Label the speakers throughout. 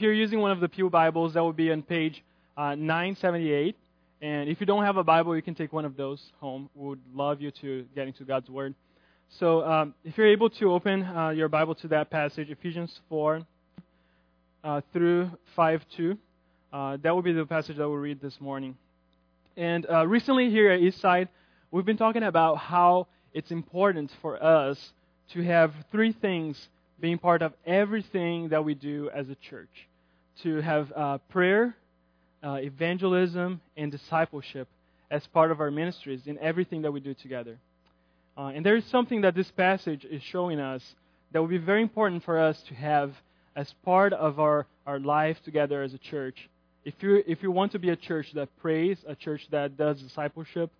Speaker 1: If you're using one of the Pew Bibles, that would be on page uh, 978. And if you don't have a Bible, you can take one of those home. We would love you to get into God's Word. So um, if you're able to open uh, your Bible to that passage, Ephesians 4 uh, through 5 2, uh, that will be the passage that we'll read this morning. And uh, recently here at Eastside, we've been talking about how it's important for us to have three things being part of everything that we do as a church to have uh, prayer, uh, evangelism, and discipleship as part of our ministries in everything that we do together. Uh, and there is something that this passage is showing us that will be very important for us to have as part of our, our life together as a church. If you, if you want to be a church that prays, a church that does discipleship,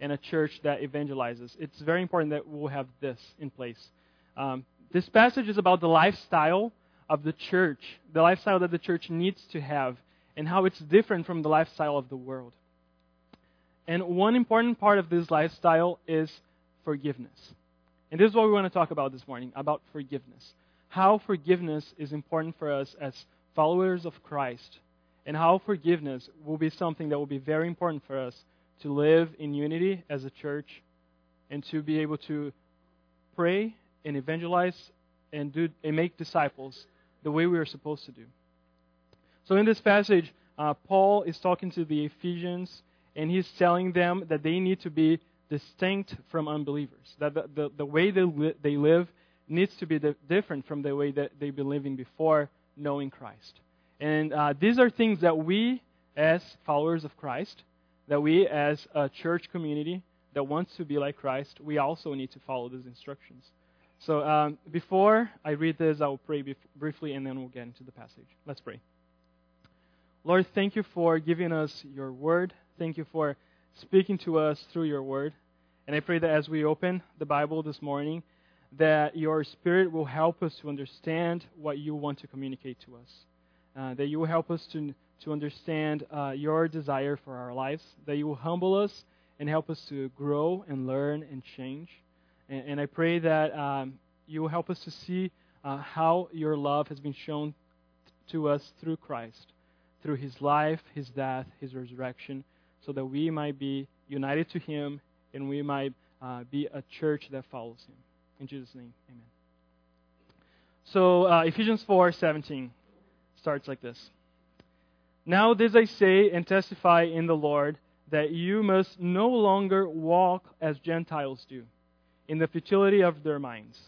Speaker 1: and a church that evangelizes, it's very important that we'll have this in place. Um, this passage is about the lifestyle of the church, the lifestyle that the church needs to have, and how it's different from the lifestyle of the world. And one important part of this lifestyle is forgiveness. And this is what we want to talk about this morning about forgiveness. How forgiveness is important for us as followers of Christ, and how forgiveness will be something that will be very important for us to live in unity as a church and to be able to pray and evangelize and do and make disciples the way we are supposed to do. So in this passage, uh, Paul is talking to the Ephesians and he's telling them that they need to be distinct from unbelievers. That the, the, the way they, li- they live needs to be different from the way that they've been living before knowing Christ. And uh, these are things that we, as followers of Christ, that we, as a church community that wants to be like Christ, we also need to follow these instructions. So um, before I read this, I will pray bef- briefly and then we'll get into the passage. Let's pray. Lord, thank you for giving us your word. Thank you for speaking to us through your word. And I pray that as we open the Bible this morning, that your spirit will help us to understand what you want to communicate to us. Uh, that you will help us to, to understand uh, your desire for our lives. That you will humble us and help us to grow and learn and change. And, and I pray that um, you will help us to see uh, how your love has been shown to us through Christ, through his life, his death, his resurrection, so that we might be united to him and we might uh, be a church that follows him. In Jesus' name, amen. So uh, Ephesians 4:17 starts like this. Now this I say and testify in the Lord that you must no longer walk as Gentiles do in the futility of their minds.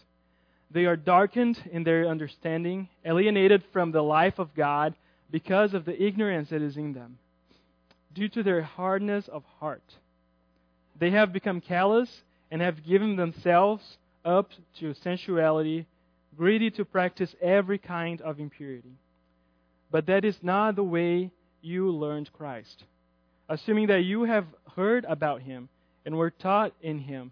Speaker 1: They are darkened in their understanding, alienated from the life of God because of the ignorance that is in them, due to their hardness of heart. They have become callous and have given themselves up to sensuality, greedy to practice every kind of impurity. But that is not the way you learned Christ. Assuming that you have heard about him and were taught in him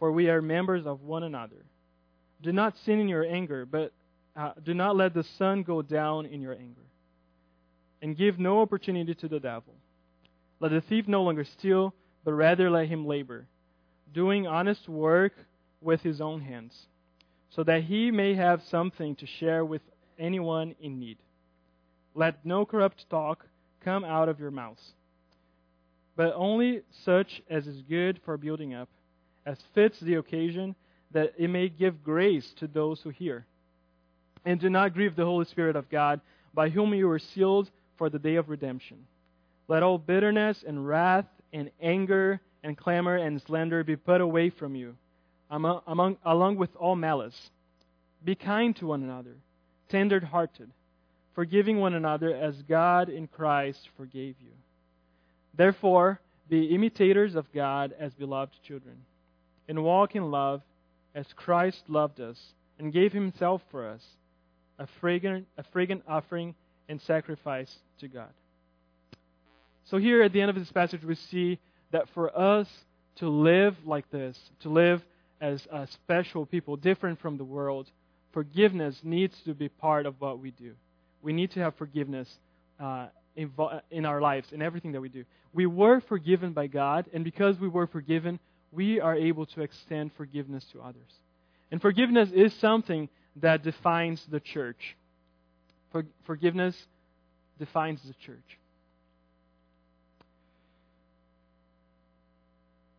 Speaker 1: for we are members of one another. Do not sin in your anger, but uh, do not let the sun go down in your anger. And give no opportunity to the devil. Let the thief no longer steal, but rather let him labor, doing honest work with his own hands, so that he may have something to share with anyone in need. Let no corrupt talk come out of your mouths, but only such as is good for building up as fits the occasion, that it may give grace to those who hear. And do not grieve the Holy Spirit of God, by whom you were sealed for the day of redemption. Let all bitterness and wrath and anger and clamor and slander be put away from you, among, among, along with all malice. Be kind to one another, tender hearted, forgiving one another as God in Christ forgave you. Therefore, be imitators of God as beloved children and walk in love as Christ loved us and gave himself for us, a fragrant, a fragrant offering and sacrifice to God. So, here at the end of this passage, we see that for us to live like this, to live as a special people, different from the world, forgiveness needs to be part of what we do. We need to have forgiveness uh, in our lives, in everything that we do. We were forgiven by God, and because we were forgiven, we are able to extend forgiveness to others. And forgiveness is something that defines the church. For, forgiveness defines the church.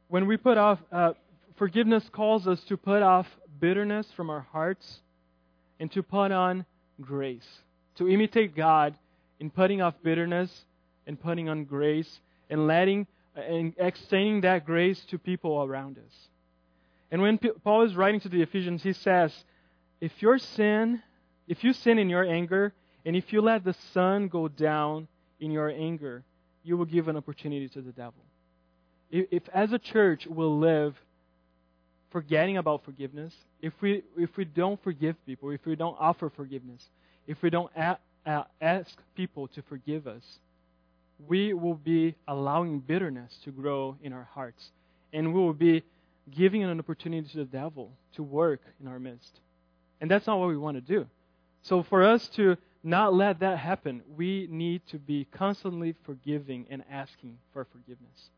Speaker 1: When we put off, uh, forgiveness calls us to put off bitterness from our hearts and to put on grace. To imitate God in putting off bitterness and putting on grace and letting and extending that grace to people around us. And when Paul is writing to the Ephesians, he says, if your sin, if you sin in your anger, and if you let the sun go down in your anger, you will give an opportunity to the devil. If, if as a church we'll live forgetting about forgiveness, if we if we don't forgive people, if we don't offer forgiveness, if we don't a, a, ask people to forgive us, we will be allowing bitterness to grow in our hearts. And we will be giving an opportunity to the devil to work in our midst. And that's not what we want to do. So, for us to not let that happen, we need to be constantly forgiving and asking for forgiveness.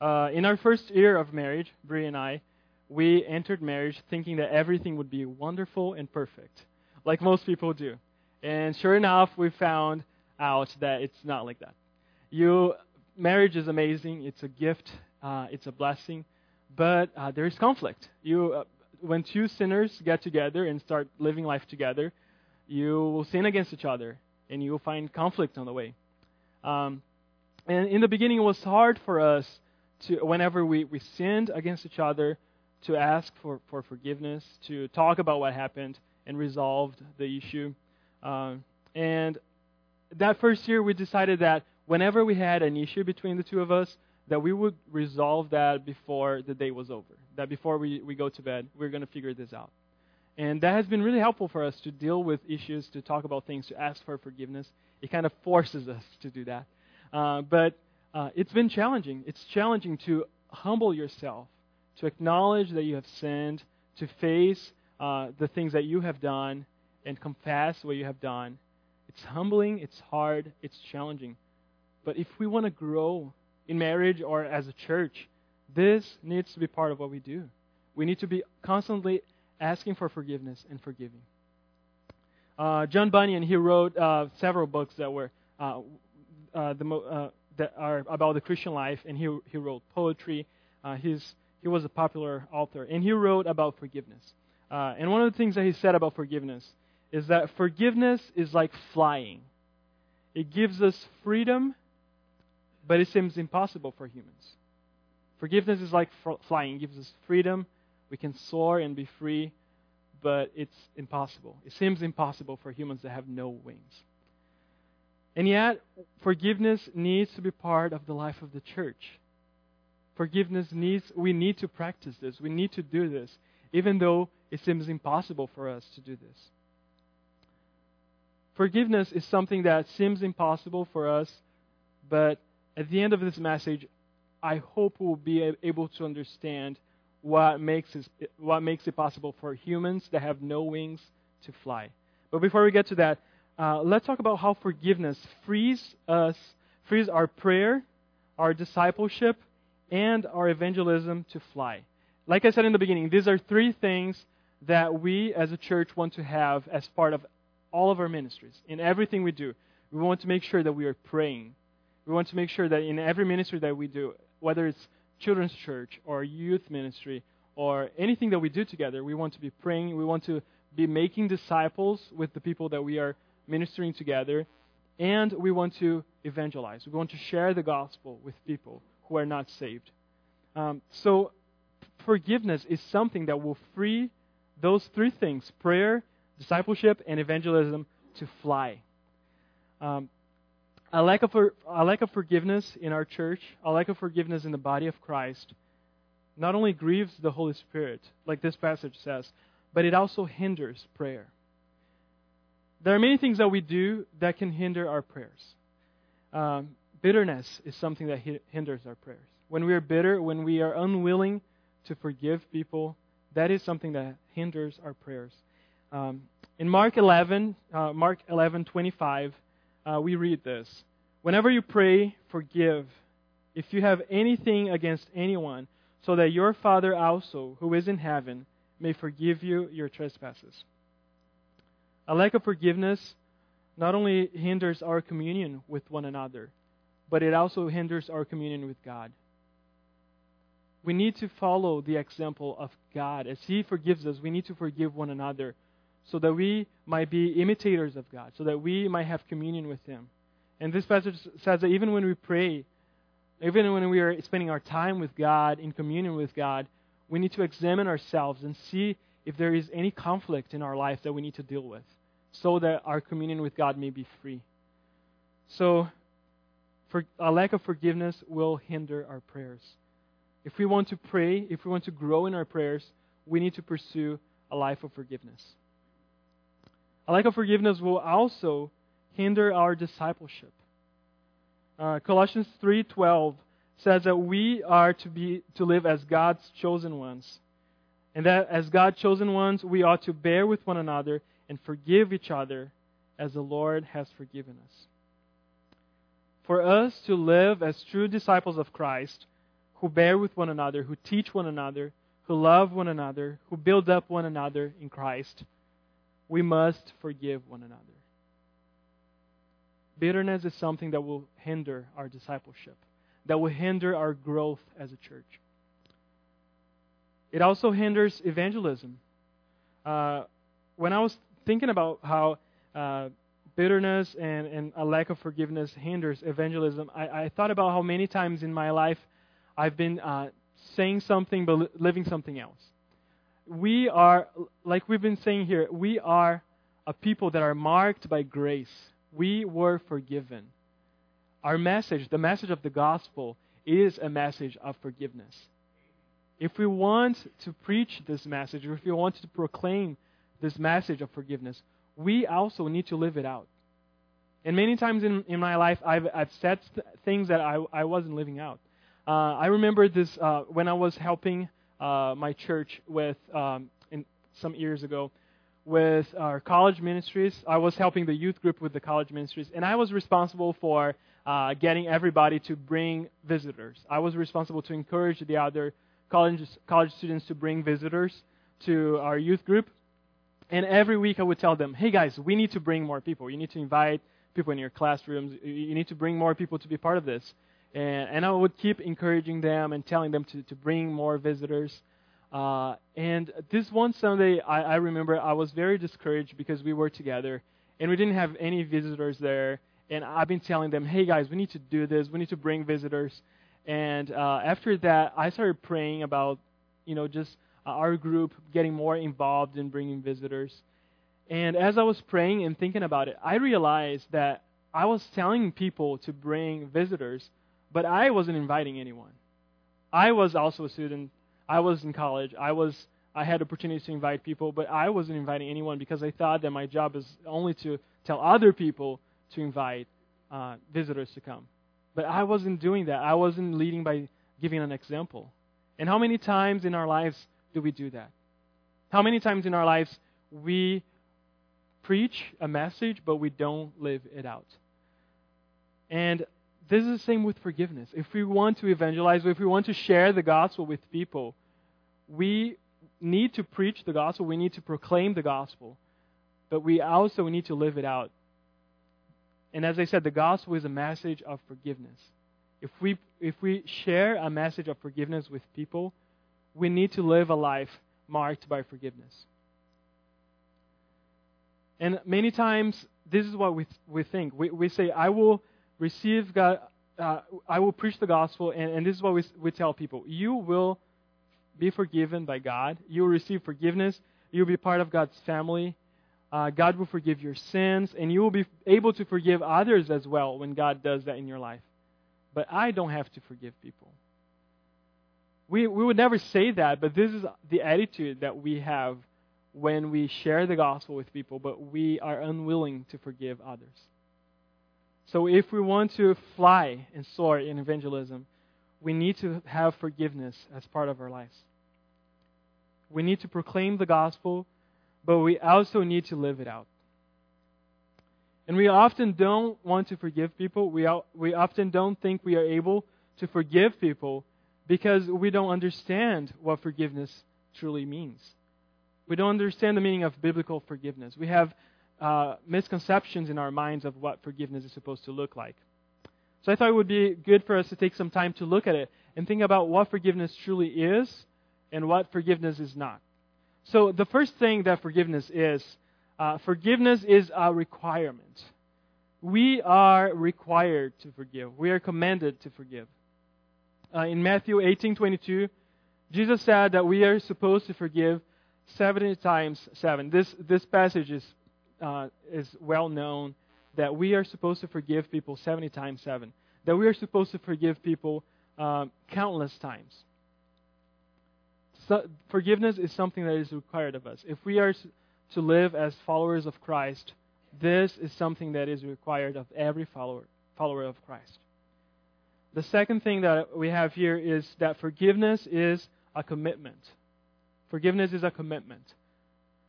Speaker 1: Uh, in our first year of marriage, Brie and I, we entered marriage thinking that everything would be wonderful and perfect, like most people do. And sure enough, we found out that it's not like that. You, marriage is amazing. It's a gift. Uh, it's a blessing. But uh, there is conflict. You, uh, when two sinners get together and start living life together, you will sin against each other, and you will find conflict on the way. Um, and in the beginning, it was hard for us to, whenever we, we sinned against each other, to ask for, for forgiveness, to talk about what happened, and resolve the issue. Uh, and that first year, we decided that whenever we had an issue between the two of us, that we would resolve that before the day was over. That before we, we go to bed, we're going to figure this out. And that has been really helpful for us to deal with issues, to talk about things, to ask for forgiveness. It kind of forces us to do that. Uh, but uh, it's been challenging. It's challenging to humble yourself, to acknowledge that you have sinned, to face uh, the things that you have done, and confess what you have done. It's humbling, it's hard, it's challenging. But if we want to grow in marriage or as a church, this needs to be part of what we do. We need to be constantly asking for forgiveness and forgiving. Uh, John Bunyan he wrote uh, several books that were uh, uh the, uh, that are about the Christian life, and he he wrote poetry. Uh, he's he was a popular author, and he wrote about forgiveness. and one of the things that he said about forgiveness is that forgiveness is like flying. It gives us freedom but it seems impossible for humans. Forgiveness is like flying, it gives us freedom. We can soar and be free, but it's impossible. It seems impossible for humans that have no wings. And yet, forgiveness needs to be part of the life of the church. Forgiveness needs, we need to practice this. We need to do this, even though it seems impossible for us to do this. Forgiveness is something that seems impossible for us, but at the end of this message, I hope we'll be able to understand what makes it, what makes it possible for humans that have no wings to fly. But before we get to that, uh, let's talk about how forgiveness frees us, frees our prayer, our discipleship, and our evangelism to fly. Like I said in the beginning, these are three things that we as a church want to have as part of all of our ministries. In everything we do, we want to make sure that we are praying we want to make sure that in every ministry that we do, whether it's children's church or youth ministry or anything that we do together, we want to be praying. We want to be making disciples with the people that we are ministering together. And we want to evangelize. We want to share the gospel with people who are not saved. Um, so, forgiveness is something that will free those three things prayer, discipleship, and evangelism to fly. Um, a lack of a lack of forgiveness in our church, a lack of forgiveness in the body of Christ, not only grieves the Holy Spirit, like this passage says, but it also hinders prayer. there are many things that we do that can hinder our prayers. Um, bitterness is something that hinders our prayers. When we are bitter, when we are unwilling to forgive people, that is something that hinders our prayers. Um, in Mark 11, uh, Mark 11, 25, uh, we read this. Whenever you pray, forgive if you have anything against anyone, so that your Father also, who is in heaven, may forgive you your trespasses. A lack of forgiveness not only hinders our communion with one another, but it also hinders our communion with God. We need to follow the example of God. As He forgives us, we need to forgive one another so that we might be imitators of God, so that we might have communion with Him. And this passage says that even when we pray, even when we are spending our time with God, in communion with God, we need to examine ourselves and see if there is any conflict in our life that we need to deal with so that our communion with God may be free. So, for, a lack of forgiveness will hinder our prayers. If we want to pray, if we want to grow in our prayers, we need to pursue a life of forgiveness. A lack of forgiveness will also hinder our discipleship. Uh, Colossians 3:12 says that we are to be to live as God's chosen ones. And that as God's chosen ones, we ought to bear with one another and forgive each other as the Lord has forgiven us. For us to live as true disciples of Christ, who bear with one another, who teach one another, who love one another, who build up one another in Christ, we must forgive one another. Bitterness is something that will hinder our discipleship, that will hinder our growth as a church. It also hinders evangelism. Uh, when I was thinking about how uh, bitterness and, and a lack of forgiveness hinders evangelism, I, I, thought about how many times in my life I've been uh, saying something but living something else. We are, like we've been saying here, we are a people that are marked by grace we were forgiven. Our message, the message of the gospel, is a message of forgiveness. If we want to preach this message, or if we want to proclaim this message of forgiveness, we also need to live it out. And many times in, in my life, I've, I've said th- things that I, I wasn't living out. Uh, I remember this uh, when I was helping uh, my church with um, in, some years ago with our college ministries. I was helping the youth group with the college ministries, and I was responsible for uh, getting everybody to bring visitors. I was responsible to encourage the other college, college students to bring visitors to our youth group. And every week I would tell them, hey guys, we need to bring more people. You need to invite people in your classrooms. You need to bring more people to be part of this. And, and I would keep encouraging them and telling them to, to bring more visitors. Uh, and this one Sunday, I, I remember I was very discouraged because we were together and we didn't have any visitors there. And I've been telling them, hey guys, we need to do this. We need to bring visitors. And uh, after that, I started praying about, you know, just uh, our group getting more involved in bringing visitors. And as I was praying and thinking about it, I realized that I was telling people to bring visitors, but I wasn't inviting anyone. I was also a student I was in college. I was I had opportunities to invite people, but I wasn't inviting anyone because I thought that my job is only to tell other people to invite uh, visitors to come. But I wasn't doing that. I wasn't leading by giving an example. And how many times in our lives do we do that? How many times in our lives we preach a message, but we don't live it out? And this is the same with forgiveness. If we want to evangelize, if we want to share the gospel with people, we need to preach the gospel, we need to proclaim the gospel, but we also need to live it out. And as I said, the gospel is a message of forgiveness. If we, if we share a message of forgiveness with people, we need to live a life marked by forgiveness. And many times, this is what we, we think. We, we say, I will receive God, uh, I will preach the gospel, and, and this is what we, we tell people. You will be forgiven by God. You will receive forgiveness. You will be part of God's family. Uh, God will forgive your sins, and you will be able to forgive others as well when God does that in your life. But I don't have to forgive people. We, we would never say that, but this is the attitude that we have when we share the gospel with people, but we are unwilling to forgive others. So if we want to fly and soar in evangelism, we need to have forgiveness as part of our lives. We need to proclaim the gospel, but we also need to live it out. And we often don't want to forgive people. We, we often don't think we are able to forgive people because we don't understand what forgiveness truly means. We don't understand the meaning of biblical forgiveness. We have uh, misconceptions in our minds of what forgiveness is supposed to look like. So I thought it would be good for us to take some time to look at it and think about what forgiveness truly is and what forgiveness is not. So the first thing that forgiveness is, uh, forgiveness is a requirement. We are required to forgive. We are commanded to forgive. Uh, in Matthew 18:22, Jesus said that we are supposed to forgive 70 times 7. This this passage is uh, is well known that we are supposed to forgive people 70 times 7. That we are supposed to forgive people um, countless times. So, forgiveness is something that is required of us. If we are to live as followers of Christ, this is something that is required of every follower, follower of Christ. The second thing that we have here is that forgiveness is a commitment. Forgiveness is a commitment.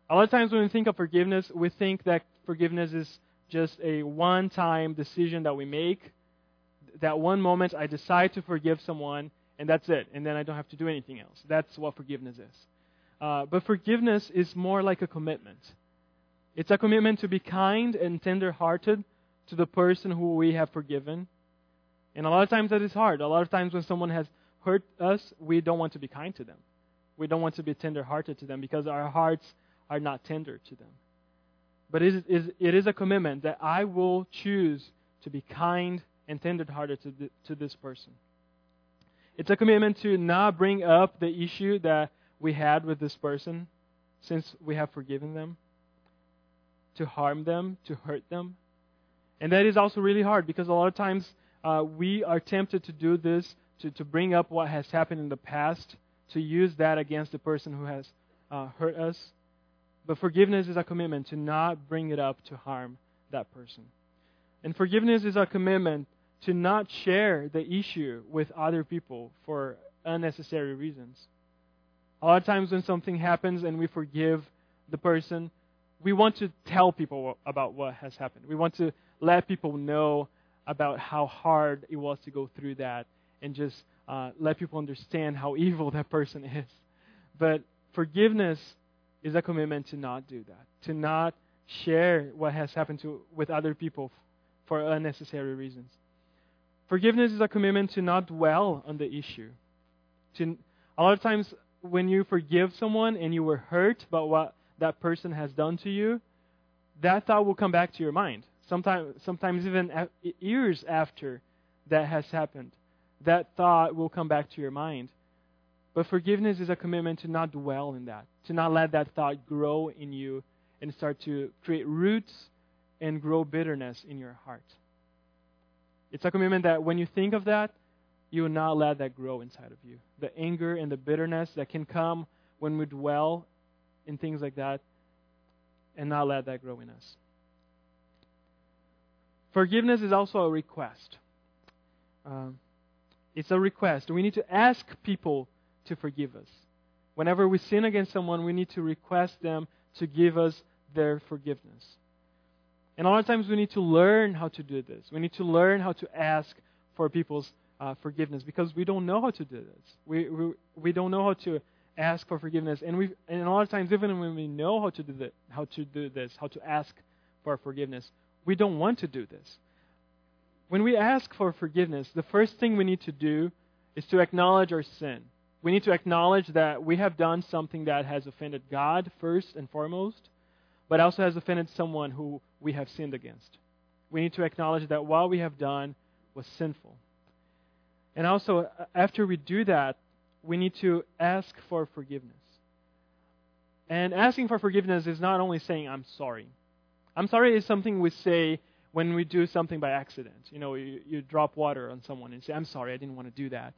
Speaker 1: A lot of times when we think of forgiveness, we think that forgiveness is just a one time decision that we make. That one moment I decide to forgive someone, and that's it. And then I don't have to do anything else. That's what forgiveness is. Uh, but forgiveness is more like a commitment. It's a commitment to be kind and tender hearted to the person who we have forgiven. And a lot of times that is hard. A lot of times when someone has hurt us, we don't want to be kind to them. We don't want to be tender hearted to them because our hearts are not tender to them. But it is, it is a commitment that I will choose to be kind and tender hearted to, to this person. It's a commitment to not bring up the issue that we had with this person since we have forgiven them, to harm them, to hurt them. And that is also really hard because a lot of times uh, we are tempted to do this, to, to bring up what has happened in the past, to use that against the person who has uh, hurt us. But forgiveness is a commitment to not bring it up to harm that person. And forgiveness is a commitment to not share the issue with other people for unnecessary reasons. A lot of times when something happens and we forgive the person, we want to tell people about what has happened. We want to let people know about how hard it was to go through that and just uh, let people understand how evil that person is. But forgiveness is a commitment to not do that, to not share what has happened to, with other people for unnecessary reasons. Forgiveness is a commitment to not dwell on the issue. To, a lot of times, when you forgive someone and you were hurt by what that person has done to you, that thought will come back to your mind. Sometimes, sometimes even years after that has happened, that thought will come back to your mind. But forgiveness is a commitment to not dwell in that, to not let that thought grow in you and start to create roots and grow bitterness in your heart. It's a commitment that when you think of that, you will not let that grow inside of you. The anger and the bitterness that can come when we dwell in things like that, and not let that grow in us. Forgiveness is also a request. Um, it's a request. We need to ask people to forgive us. Whenever we sin against someone, we need to request them to give us their forgiveness. And a lot of times we need to learn how to do this. We need to learn how to ask for people's uh, forgiveness because we don't know how to do this. We, we, we don't know how to ask for forgiveness. And, we and a lot of times, even when we know how to do that, how to do this, how to ask for forgiveness, we don't want to do this. When we ask for forgiveness, the first thing we need to do is to acknowledge our sin we need to acknowledge that we have done something that has offended God first and foremost, but also has offended someone who we have sinned against. We need to acknowledge that what we have done was sinful. And also, uh, after we do that, we need to ask for forgiveness. And asking for forgiveness is not only saying, I'm sorry. I'm sorry is something we say when we do something by accident. You know, you, you drop water on someone and say, I'm sorry, I didn't want to do that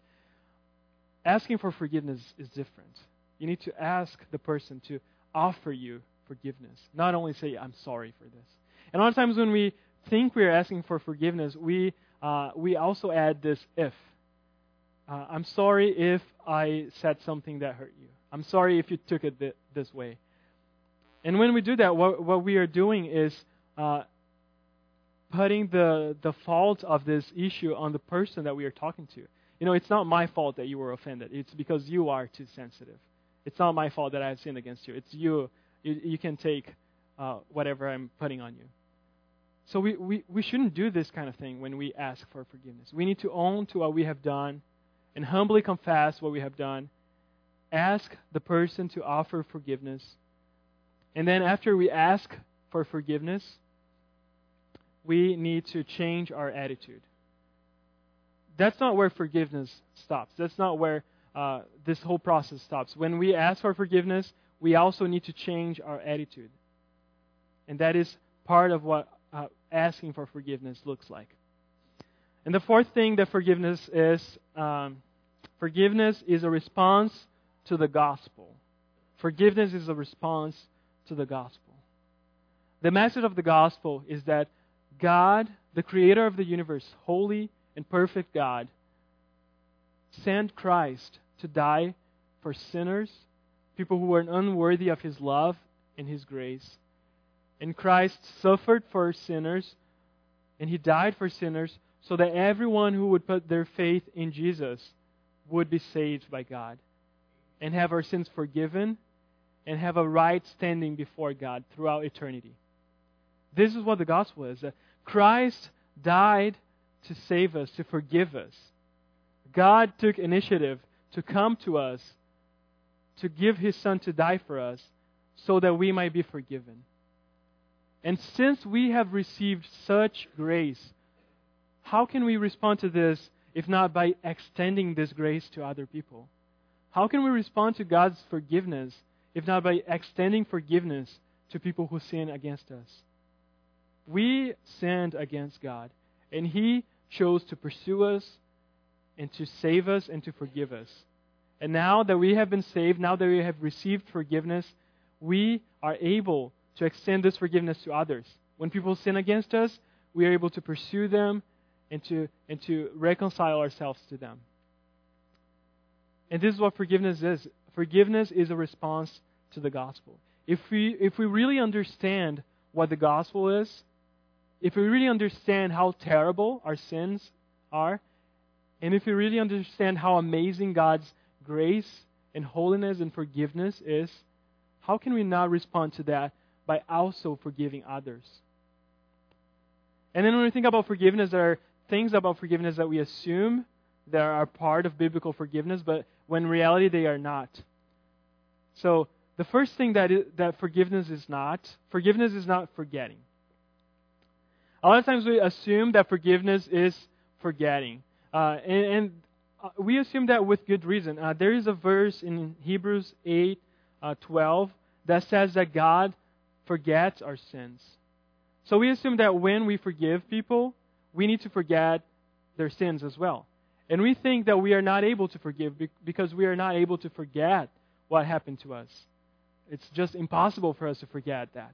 Speaker 1: asking for forgiveness is different. You need to ask the person to offer you forgiveness, not only say, I'm sorry for this. And a lot of times when we think we're asking for forgiveness, we, uh, we also add this if. Uh, I'm sorry if I said something that hurt you. I'm sorry if you took it th- this way. And when we do that, what, what we are doing is uh, putting the, the fault of this issue on the person that we are talking to. You know, it's not my fault that you were offended. It's because you are too sensitive. It's not my fault that I have sinned against you. It's you. You, you can take uh, whatever I'm putting on you. So we, we, we shouldn't do this kind of thing when we ask for forgiveness. We need to own to what we have done and humbly confess what we have done. Ask the person to offer forgiveness. And then after we ask for forgiveness, we need to change our attitude. That's not where forgiveness stops. That's not where uh, this whole process stops. When we ask for forgiveness, we also need to change our attitude. And that is part of what uh, asking for forgiveness looks like. And the fourth thing that forgiveness is um, forgiveness is a response to the gospel. Forgiveness is a response to the gospel. The message of the gospel is that God, the creator of the universe, holy and perfect God, sent Christ to die for sinners, people who were unworthy of his love and his grace. And Christ suffered for sinners, and he died for sinners, so that everyone who would put their faith in Jesus would be saved by God and have our sins forgiven and have a right standing before God throughout eternity. This is what the gospel is. That Christ died to save us, to forgive us. God took initiative to come to us, to give his son to die for us, so that we might be forgiven. And since we have received such grace, how can we respond to this if not by extending this grace to other people? How can we respond to God's forgiveness if not by extending forgiveness to people who sin against us? We sinned against God, and He chose to pursue us and to save us and to forgive us. And now that we have been saved, now that we have received forgiveness, we are able to extend this forgiveness to others. When people sin against us, we are able to pursue them and to, and to reconcile ourselves to them. And this is what forgiveness is. Forgiveness is a response to the gospel. If we, if we really understand what the gospel is, if we really understand how terrible our sins are, and if we really understand how amazing God's grace and holiness and forgiveness is, how can we not respond to that by also forgiving others? And then when we think about forgiveness, there are things about forgiveness that we assume that are part of biblical forgiveness, but when in reality they are not. So the first thing that, is, that forgiveness is not, forgiveness is not forgetting. A lot of times we assume that forgiveness is forgetting. Uh, and, and uh, we assume that with good reason. Uh, there is a verse in Hebrews 8 uh, 12 that says that God forgets our sins. So we assume that when we forgive people, we need to forget their sins as well. And we think that we are not able to forgive because we are not able to forget what happened to us. It's just impossible for us to forget that.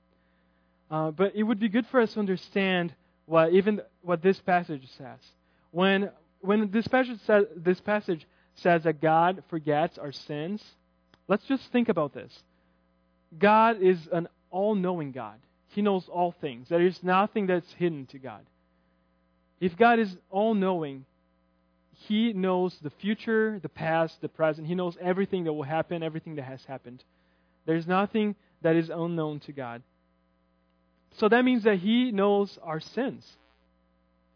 Speaker 1: Uh, but it would be good for us to understand what even what this passage says. When when this passage says this passage says that God forgets our sins, let's just think about this. God is an all-knowing God. He knows all things. There is nothing that's hidden to God. If God is all-knowing, he knows the future, the past, the present. He knows everything that will happen, everything that has happened. There's nothing that is unknown to God. So that means that He knows our sins.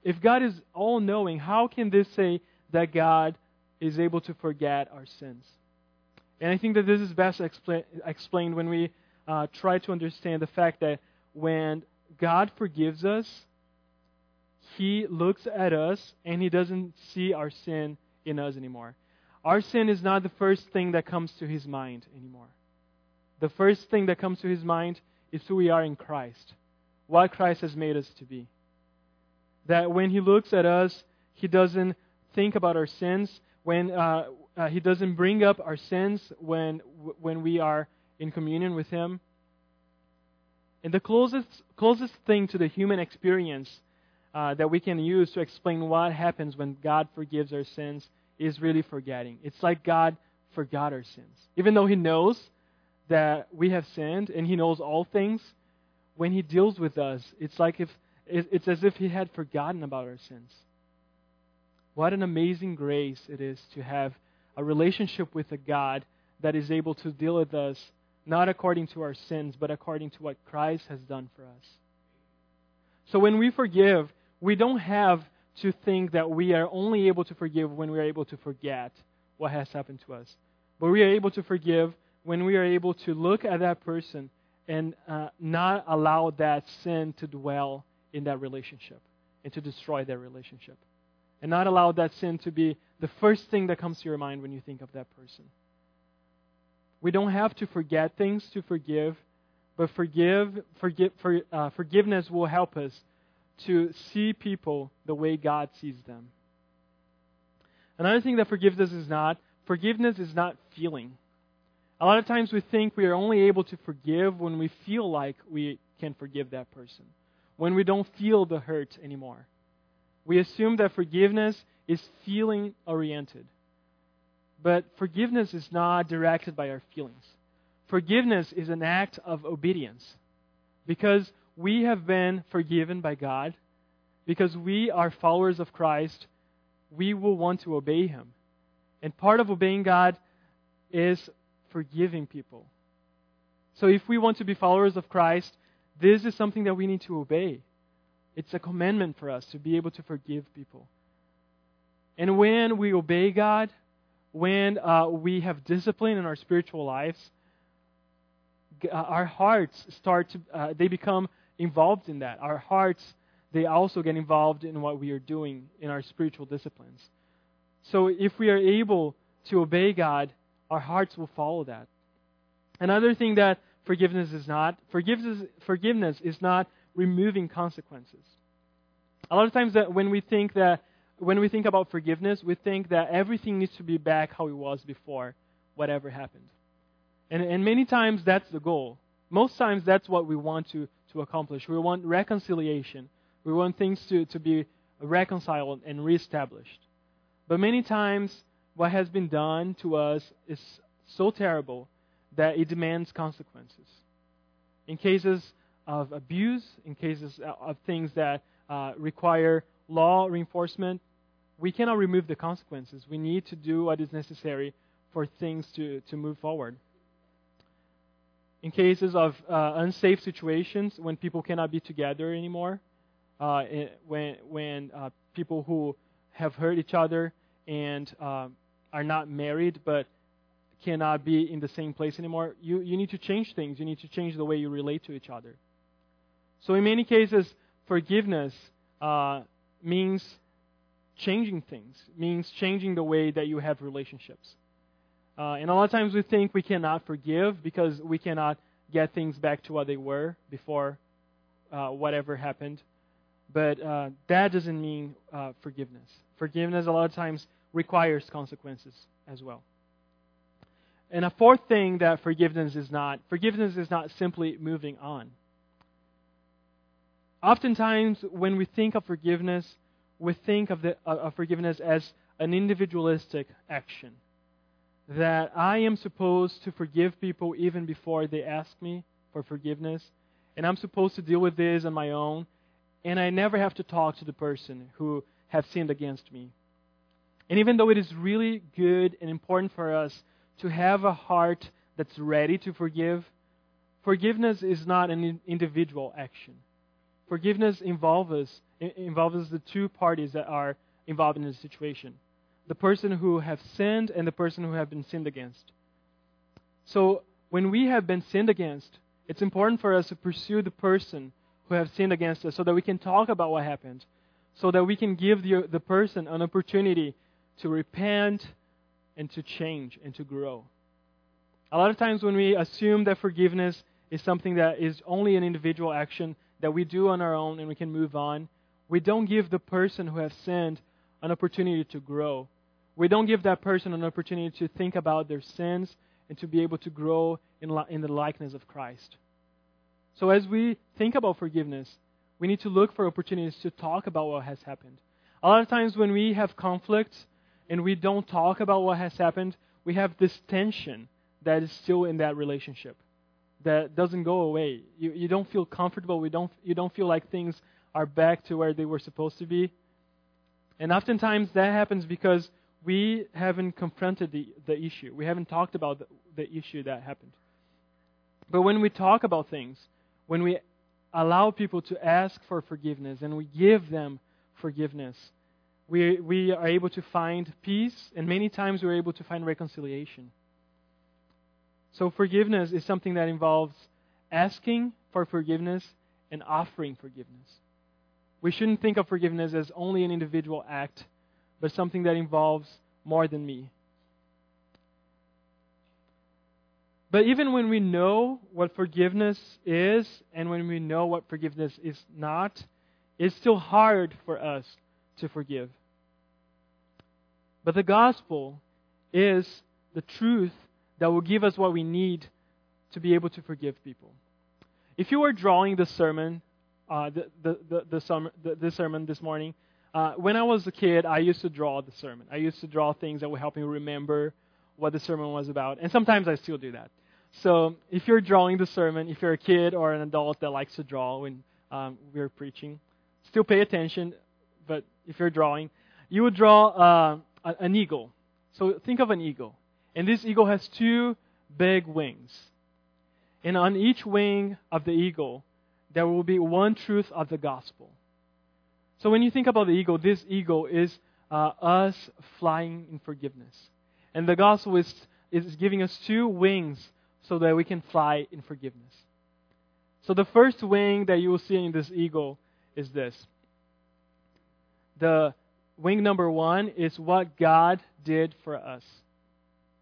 Speaker 1: If God is all knowing, how can this say that God is able to forget our sins? And I think that this is best expla- explained when we uh, try to understand the fact that when God forgives us, He looks at us and He doesn't see our sin in us anymore. Our sin is not the first thing that comes to His mind anymore. The first thing that comes to His mind is who we are in Christ what Christ has made us to be. That when He looks at us, He doesn't think about our sins. When uh, uh, He doesn't bring up our sins when when we are in communion with Him. And the closest, closest thing to the human experience uh, that we can use to explain what happens when God forgives our sins is really forgetting. It's like God forgot our sins. Even though He knows that we have sinned and He knows all things, when He deals with us, it's like if it's as if He had forgotten about our sins. What an amazing grace it is to have a relationship with a God that is able to deal with us not according to our sins, but according to what Christ has done for us. So when we forgive, we don't have to think that we are only able to forgive when we are able to forget what has happened to us. But we are able to forgive when we are able to look at that person and uh, not allow that sin to dwell in that relationship and to destroy that relationship. And not allow that sin to be the first thing that comes to your mind when you think of that person. We don't have to forget things to forgive, but forgive, forgive for, uh, forgiveness will help us to see people the way God sees them. Another thing that forgiveness is not, forgiveness is not feeling. A lot of times we think we are only able to forgive when we feel like we can forgive that person, when we don't feel the hurt anymore. We assume that forgiveness is feeling oriented. But forgiveness is not directed by our feelings. Forgiveness is an act of obedience. Because we have been forgiven by God, because we are followers of Christ, we will want to obey Him. And part of obeying God is forgiving people. So if we want to be followers of Christ, this is something that we need to obey. It's a commandment for us to be able to forgive people. And when we obey God, when uh, we have discipline in our spiritual lives, uh, our hearts start to, uh, they become involved in that. Our hearts, they also get involved in what we are doing in our spiritual disciplines. So if we are able to obey God, our hearts will follow that. Another thing that forgiveness is not, forgiveness, forgiveness is not removing consequences. A lot of times that when we think that when we think about forgiveness, we think that everything needs to be back how it was before whatever happened. And, and many times that's the goal. Most times that's what we want to, to accomplish. We want reconciliation. We want things to, to be reconciled and reestablished. But many times what has been done to us is so terrible that it demands consequences. In cases of abuse, in cases of things that uh, require law reinforcement, we cannot remove the consequences. We need to do what is necessary for things to, to move forward. In cases of uh, unsafe situations, when people cannot be together anymore, uh, when, when uh, people who have hurt each other and uh, are not married but cannot be in the same place anymore, you, you need to change things. You need to change the way you relate to each other. So, in many cases, forgiveness uh, means changing things, means changing the way that you have relationships. Uh, and a lot of times we think we cannot forgive because we cannot get things back to what they were before uh, whatever happened. But uh, that doesn't mean uh, forgiveness. Forgiveness, a lot of times, requires consequences as well. And a fourth thing that forgiveness is not forgiveness is not simply moving on. Oftentimes, when we think of forgiveness, we think of, the, of forgiveness as an individualistic action. That I am supposed to forgive people even before they ask me for forgiveness, and I'm supposed to deal with this on my own, and I never have to talk to the person who has sinned against me. And even though it is really good and important for us to have a heart that's ready to forgive, forgiveness is not an individual action. Forgiveness involves involves the two parties that are involved in the situation the person who have sinned and the person who have been sinned against. So when we have been sinned against, it's important for us to pursue the person who have sinned against us so that we can talk about what happened, so that we can give the, the person an opportunity to repent and to change and to grow. A lot of times when we assume that forgiveness is something that is only an individual action that we do on our own and we can move on, we don't give the person who has sinned an opportunity to grow. We don't give that person an opportunity to think about their sins and to be able to grow in, li- in the likeness of Christ. So as we think about forgiveness, we need to look for opportunities to talk about what has happened. A lot of times when we have conflict and we don't talk about what has happened, we have this tension that is still in that relationship that doesn't go away. You, you don't feel comfortable. We don't, you don't feel like things are back to where they were supposed to be. And oftentimes that happens because we haven't confronted the, the issue. We haven't talked about the, the issue that happened. But when we talk about things, when we allow people to ask for forgiveness and we give them forgiveness, we, we are able to find peace, and many times we're able to find reconciliation. So, forgiveness is something that involves asking for forgiveness and offering forgiveness. We shouldn't think of forgiveness as only an individual act, but something that involves more than me. But even when we know what forgiveness is and when we know what forgiveness is not, it's still hard for us to forgive. But the gospel is the truth that will give us what we need to be able to forgive people. If you were drawing the sermon, uh, the, the, the, the, summer, the, the sermon this morning, uh, when I was a kid, I used to draw the sermon. I used to draw things that would help me remember what the sermon was about. And sometimes I still do that. So if you're drawing the sermon, if you're a kid or an adult that likes to draw when um, we're preaching, still pay attention. But if you're drawing, you would draw uh, an eagle. So think of an eagle. And this eagle has two big wings. And on each wing of the eagle, there will be one truth of the gospel. So when you think about the eagle, this eagle is uh, us flying in forgiveness. And the gospel is, is giving us two wings so that we can fly in forgiveness. So the first wing that you will see in this eagle is this. The wing number one is what God did for us.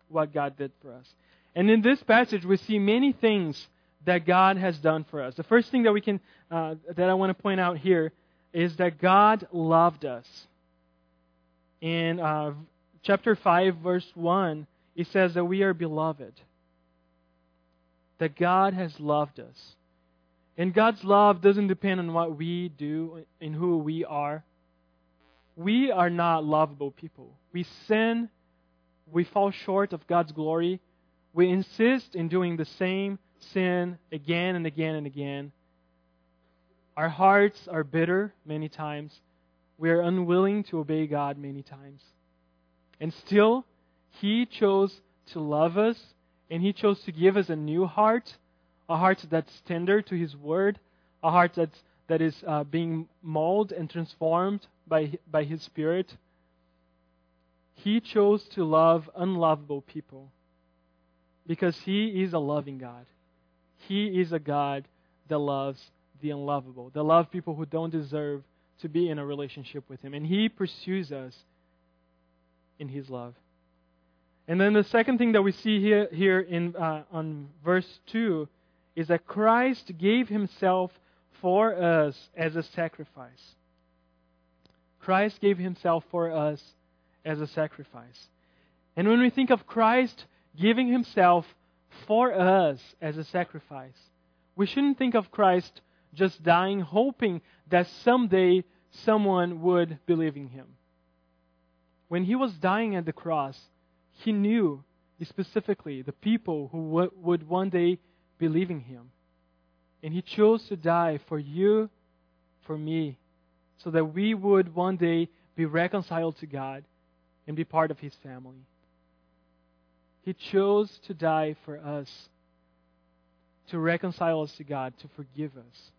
Speaker 1: What God did for us. And in this passage, we see many things that God has done for us. The first thing that we can uh, that I want to point out here is that God loved us. In uh, chapter five, verse one, it says that we are beloved. That God has loved us. And God's love doesn't depend on what we do and who we are. We are not lovable people. We sin, we fall short of God's glory, we insist in doing the same sin again and again and again. Our hearts are bitter many times. We are unwilling to obey God many times. And still, He chose to love us, and He chose to give us a new heart, a heart that's tender to His Word, a heart that's, that is uh, being molded and transformed by, by His Spirit. He chose to love unlovable people because He is a loving God. He is a God that loves the unlovable, that loves people who don't deserve to be in a relationship with Him. And He pursues us in His love. And then the second thing that we see here, here in, uh, on verse 2 is that Christ gave Himself for us as a sacrifice. Christ gave Himself for us as a sacrifice. And when we think of Christ giving himself for us as a sacrifice. We shouldn't think of Christ just dying hoping that someday someone would believe in him. When he was dying at the cross, he knew specifically the people who would one day believe in him. And he chose to die for you, for me, so that we would one day be reconciled to God and be part of his family. He chose to die for us, to reconcile us to God, to forgive us.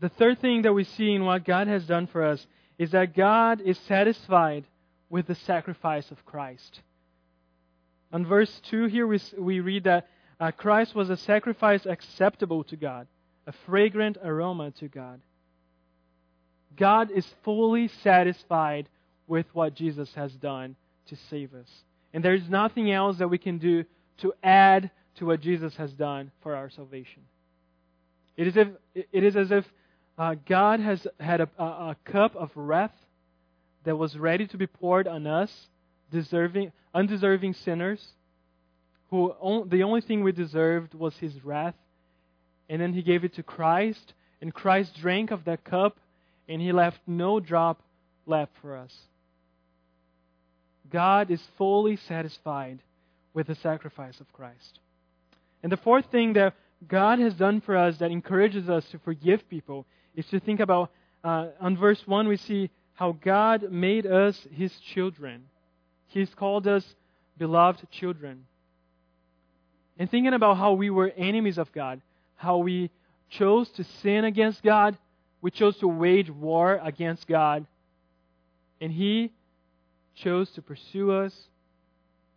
Speaker 1: The third thing that we see in what God has done for us is that God is satisfied with the sacrifice of Christ. On verse 2 here, we, we read that uh, Christ was a sacrifice acceptable to God, a fragrant aroma to God. God is fully satisfied with what Jesus has done to save us. And there's nothing else that we can do to add to what Jesus has done for our salvation. It is, if, it is as if uh, God has had a, a, a cup of wrath that was ready to be poured on us, deserving, undeserving sinners who on, the only thing we deserved was his wrath, and then he gave it to Christ, and Christ drank of that cup, and he left no drop left for us. God is fully satisfied with the sacrifice of Christ. And the fourth thing that God has done for us that encourages us to forgive people is to think about, uh, on verse 1, we see how God made us his children. He's called us beloved children. And thinking about how we were enemies of God, how we chose to sin against God, we chose to wage war against God, and He chose to pursue us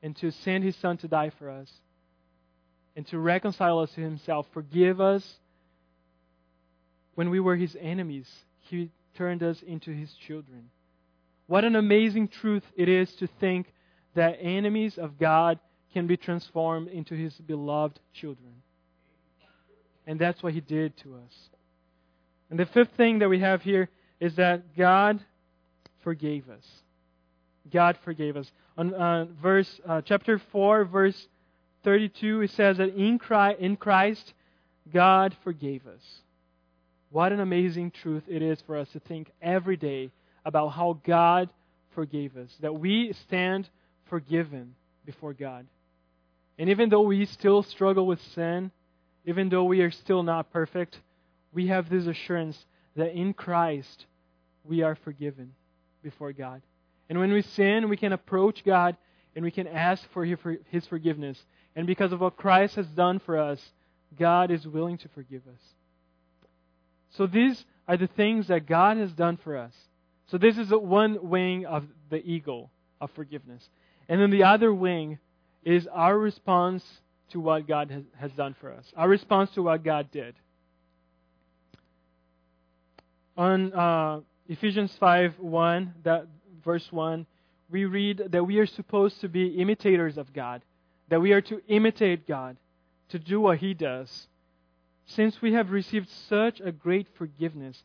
Speaker 1: and to send His Son to die for us and to reconcile us to Himself, forgive us. When we were His enemies, He turned us into His children. What an amazing truth it is to think that enemies of God can be transformed into His beloved children. And that's what He did to us. And the fifth thing that we have here is that God forgave us. God forgave us. On uh, verse uh, chapter four, verse thirty-two, it says that in Christ, in Christ, God forgave us. What an amazing truth it is for us to think every day about how God forgave us, that we stand forgiven before God. And even though we still struggle with sin, even though we are still not perfect, we have this assurance that in Christ we are forgiven before God. And when we sin, we can approach God and we can ask for His forgiveness. And because of what Christ has done for us, God is willing to forgive us. So these are the things that God has done for us. So this is one wing of the eagle of forgiveness. And then the other wing is our response to what God has, done for us, our response to what God did. On uh, Ephesians 5 1, that verse 1, we read that we are supposed to be imitators of God, that we are to imitate God, to do what He does. Since we have received such a great forgiveness,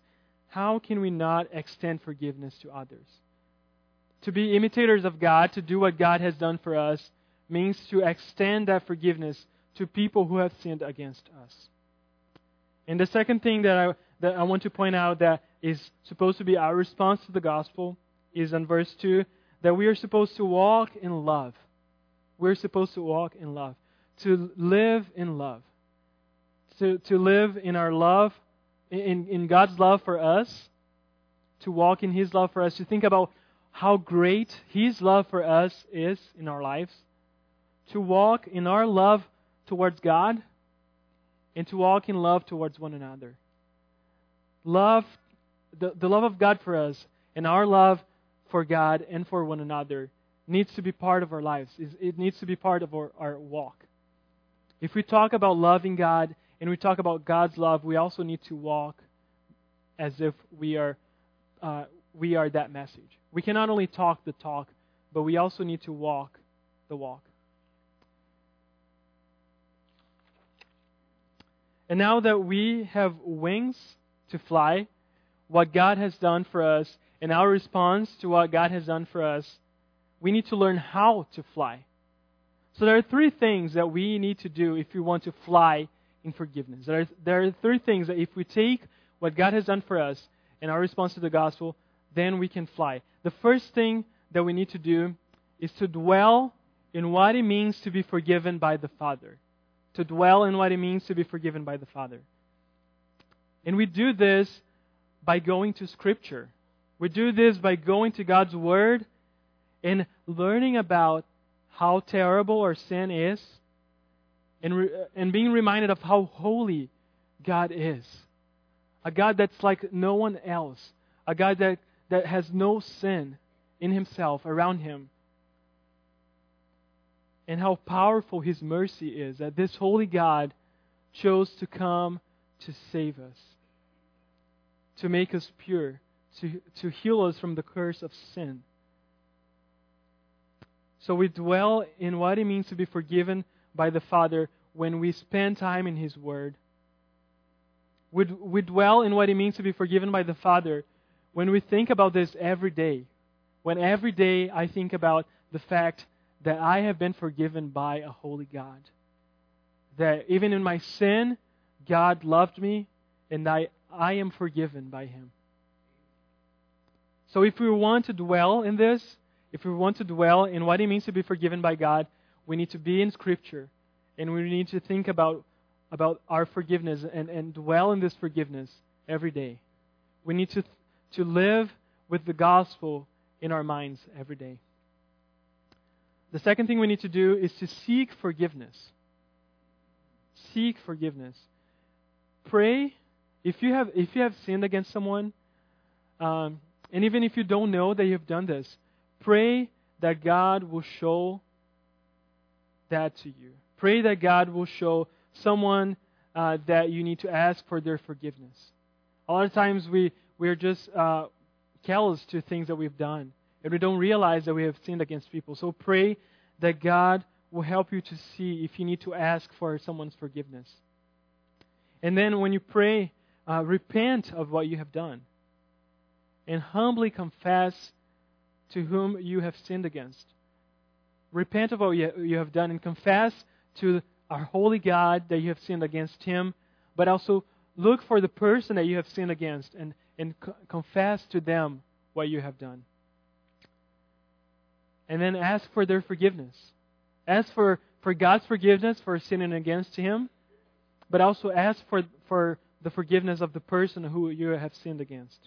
Speaker 1: how can we not extend forgiveness to others? To be imitators of God, to do what God has done for us, means to extend that forgiveness to people who have sinned against us. And the second thing that I, that I want to point out that is supposed to be our response to the gospel is in verse 2 that we are supposed to walk in love. We're supposed to walk in love, to live in love, to, to live in our love, in, in God's love for us, to walk in His love for us, to think about how great His love for us is in our lives, to walk in our love towards God, and to walk in love towards one another. Love, the, the love of God for us, and our love for God and for one another needs to be part of our lives. It needs to be part of our, our walk. If we talk about loving God and we talk about God's love, we also need to walk as if we are uh, we are that message. We can not only talk the talk, but we also need to walk the walk. And now that we have wings to fly, what God has done for us and our response to what God has done for us, we need to learn how to fly. So there are three things that we need to do if we want to fly in forgiveness. There are, there are three things that if we take what God has done for us and our response to the gospel, then we can fly. The first thing that we need to do is to dwell in what it means to be forgiven by the Father. To dwell in what it means to be forgiven by the Father. And we do this by going to Scripture. We do this by going to God's Word and learning about how terrible our sin is and, re- and being reminded of how holy God is. A God that's like no one else. A God that, that has no sin in himself, around him. And how powerful his mercy is that this holy God chose to come to save us, to make us pure to, to heal us from the curse of sin. So we dwell in what it means to be forgiven by the Father when we spend time in His Word. We, we dwell in what it means to be forgiven by the Father when we think about this every day. When every day I think about the fact that I have been forgiven by a holy God. That even in my sin, God loved me and I, I am forgiven by Him. So if we want to dwell in this, if we want to dwell in what it means to be forgiven by God, we need to be in Scripture and we need to think about, about our forgiveness and, and dwell in this forgiveness every day. We need to, to live with the gospel in our minds every day. The second thing we need to do is to seek forgiveness. Seek forgiveness. Pray if you have if you have sinned against someone, um, and even if you don't know that you've done this, pray that God will show that to you. Pray that God will show someone uh, that you need to ask for their forgiveness. A lot of times we we're just uh, callous to things that we've done, and we don't realize that we have sinned against people. So pray that God will help you to see if you need to ask for someone's forgiveness. And then when you pray, uh, repent of what you have done and humbly confess to whom you have sinned against. Repent of what you have done and confess to our holy God that you have sinned against Him, but also look for the person that you have sinned against and, and co- confess to them what you have done. And then ask for their forgiveness. Ask for, for God's forgiveness for sinning against Him, but also ask for, for the forgiveness of the person who you have sinned against.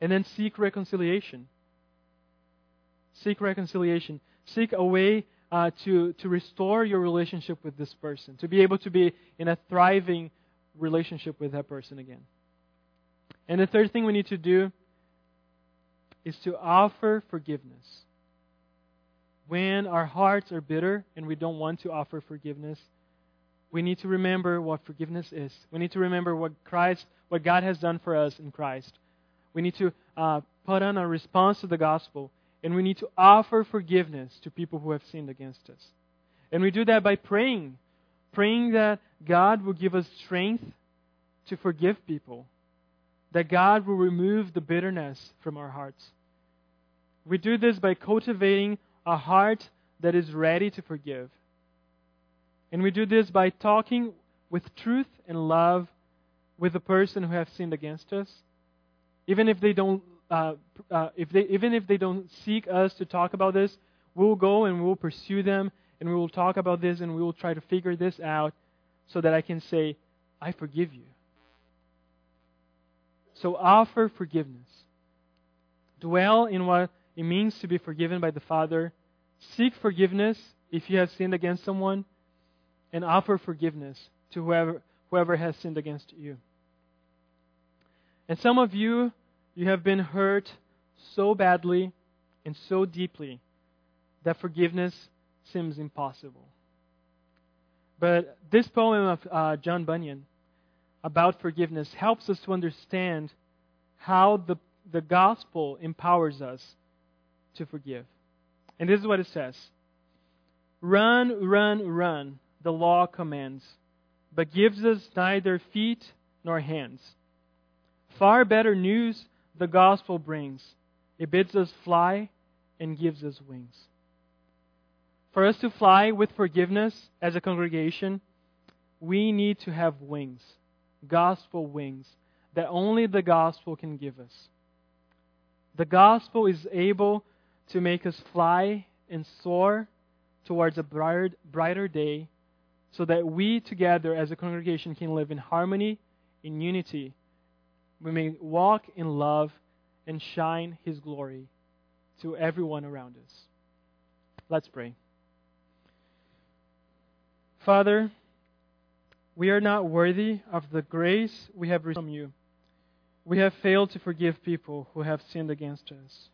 Speaker 1: And then seek reconciliation. Seek reconciliation. Seek a way uh, to, to restore your relationship with this person, to be able to be in a thriving relationship with that person again. And the third thing we need to do is to offer forgiveness. When our hearts are bitter and we don't want to offer forgiveness, we need to remember what forgiveness is. We need to remember what Christ, what God has done for us in Christ. We need to uh, put on a response to the gospel, and we need to offer forgiveness to people who have sinned against us. And we do that by praying, praying that God will give us strength to forgive people, that God will remove the bitterness from our hearts. We do this by cultivating a heart that is ready to forgive. And we do this by talking with truth and love with the person who has sinned against us, even if they don't, uh, uh, if they, even if they don't seek us to talk about this, we'll go and we'll pursue them and we will talk about this and we will try to figure this out so that I can say, I forgive you. So offer forgiveness. Dwell in what it means to be forgiven by the Father. Seek forgiveness if you have sinned against someone and offer forgiveness to whoever, whoever has sinned against you. And some of you, you have been hurt so badly and so deeply that forgiveness seems impossible. But this poem of uh, John Bunyan about forgiveness helps us to understand how the, the gospel empowers us to forgive. And this is what it says Run, run, run the law commands, but gives us neither feet nor hands. Far better news the gospel brings. It bids us fly and gives us wings. For us to fly with forgiveness as a congregation, we need to have wings, gospel wings, that only the gospel can give us. The gospel is able to make us fly and soar towards a brighter, brighter day so that we together as a congregation can live in harmony, in unity. We may walk in love and shine His glory to everyone around us. Let's pray. Father, we are not worthy of the grace we have received from you. We have failed to forgive people who have sinned against us.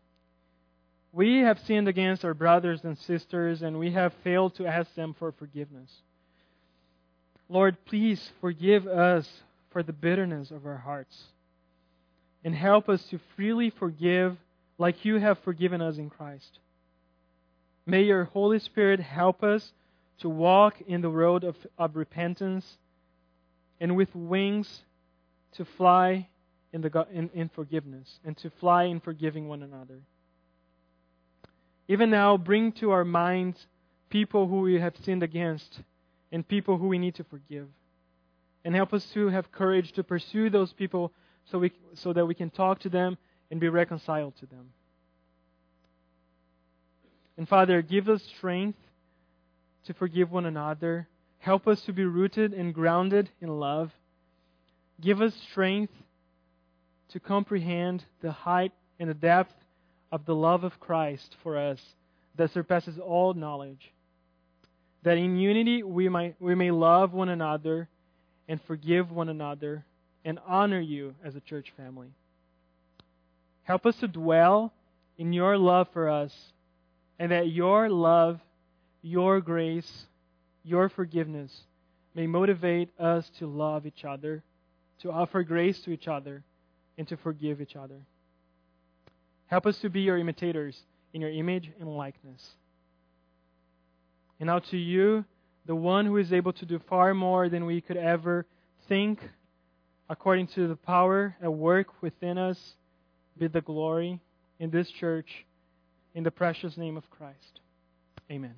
Speaker 1: We have sinned against our brothers and sisters, and we have failed to ask them for forgiveness. Lord, please forgive us for the bitterness of our hearts and help us to freely forgive like you have forgiven us in Christ. May your Holy Spirit help us to walk in the road of, of repentance and with wings to fly in, the, in, in forgiveness and to fly in forgiving one another. Even now, bring to our minds people who we have sinned against and people who we need to forgive. And help us to have courage to pursue those people so, we, so that we can talk to them and be reconciled to them. And Father, give us strength to forgive one another. Help us to be rooted and grounded in love. Give us strength to comprehend the height and the depth of the love of Christ for us that surpasses all knowledge. That in unity we, might, we may love one another and forgive one another and honor you as a church family. Help us to dwell in your love for us and that your love, your grace, your forgiveness may motivate us to love each other, to offer grace to each other, and to forgive each other. Help us to be your imitators in your image and likeness. And now to you, the one who is able to do far more than we could ever think, according to the power at work within us, be the glory in this church in the precious name of Christ. Amen.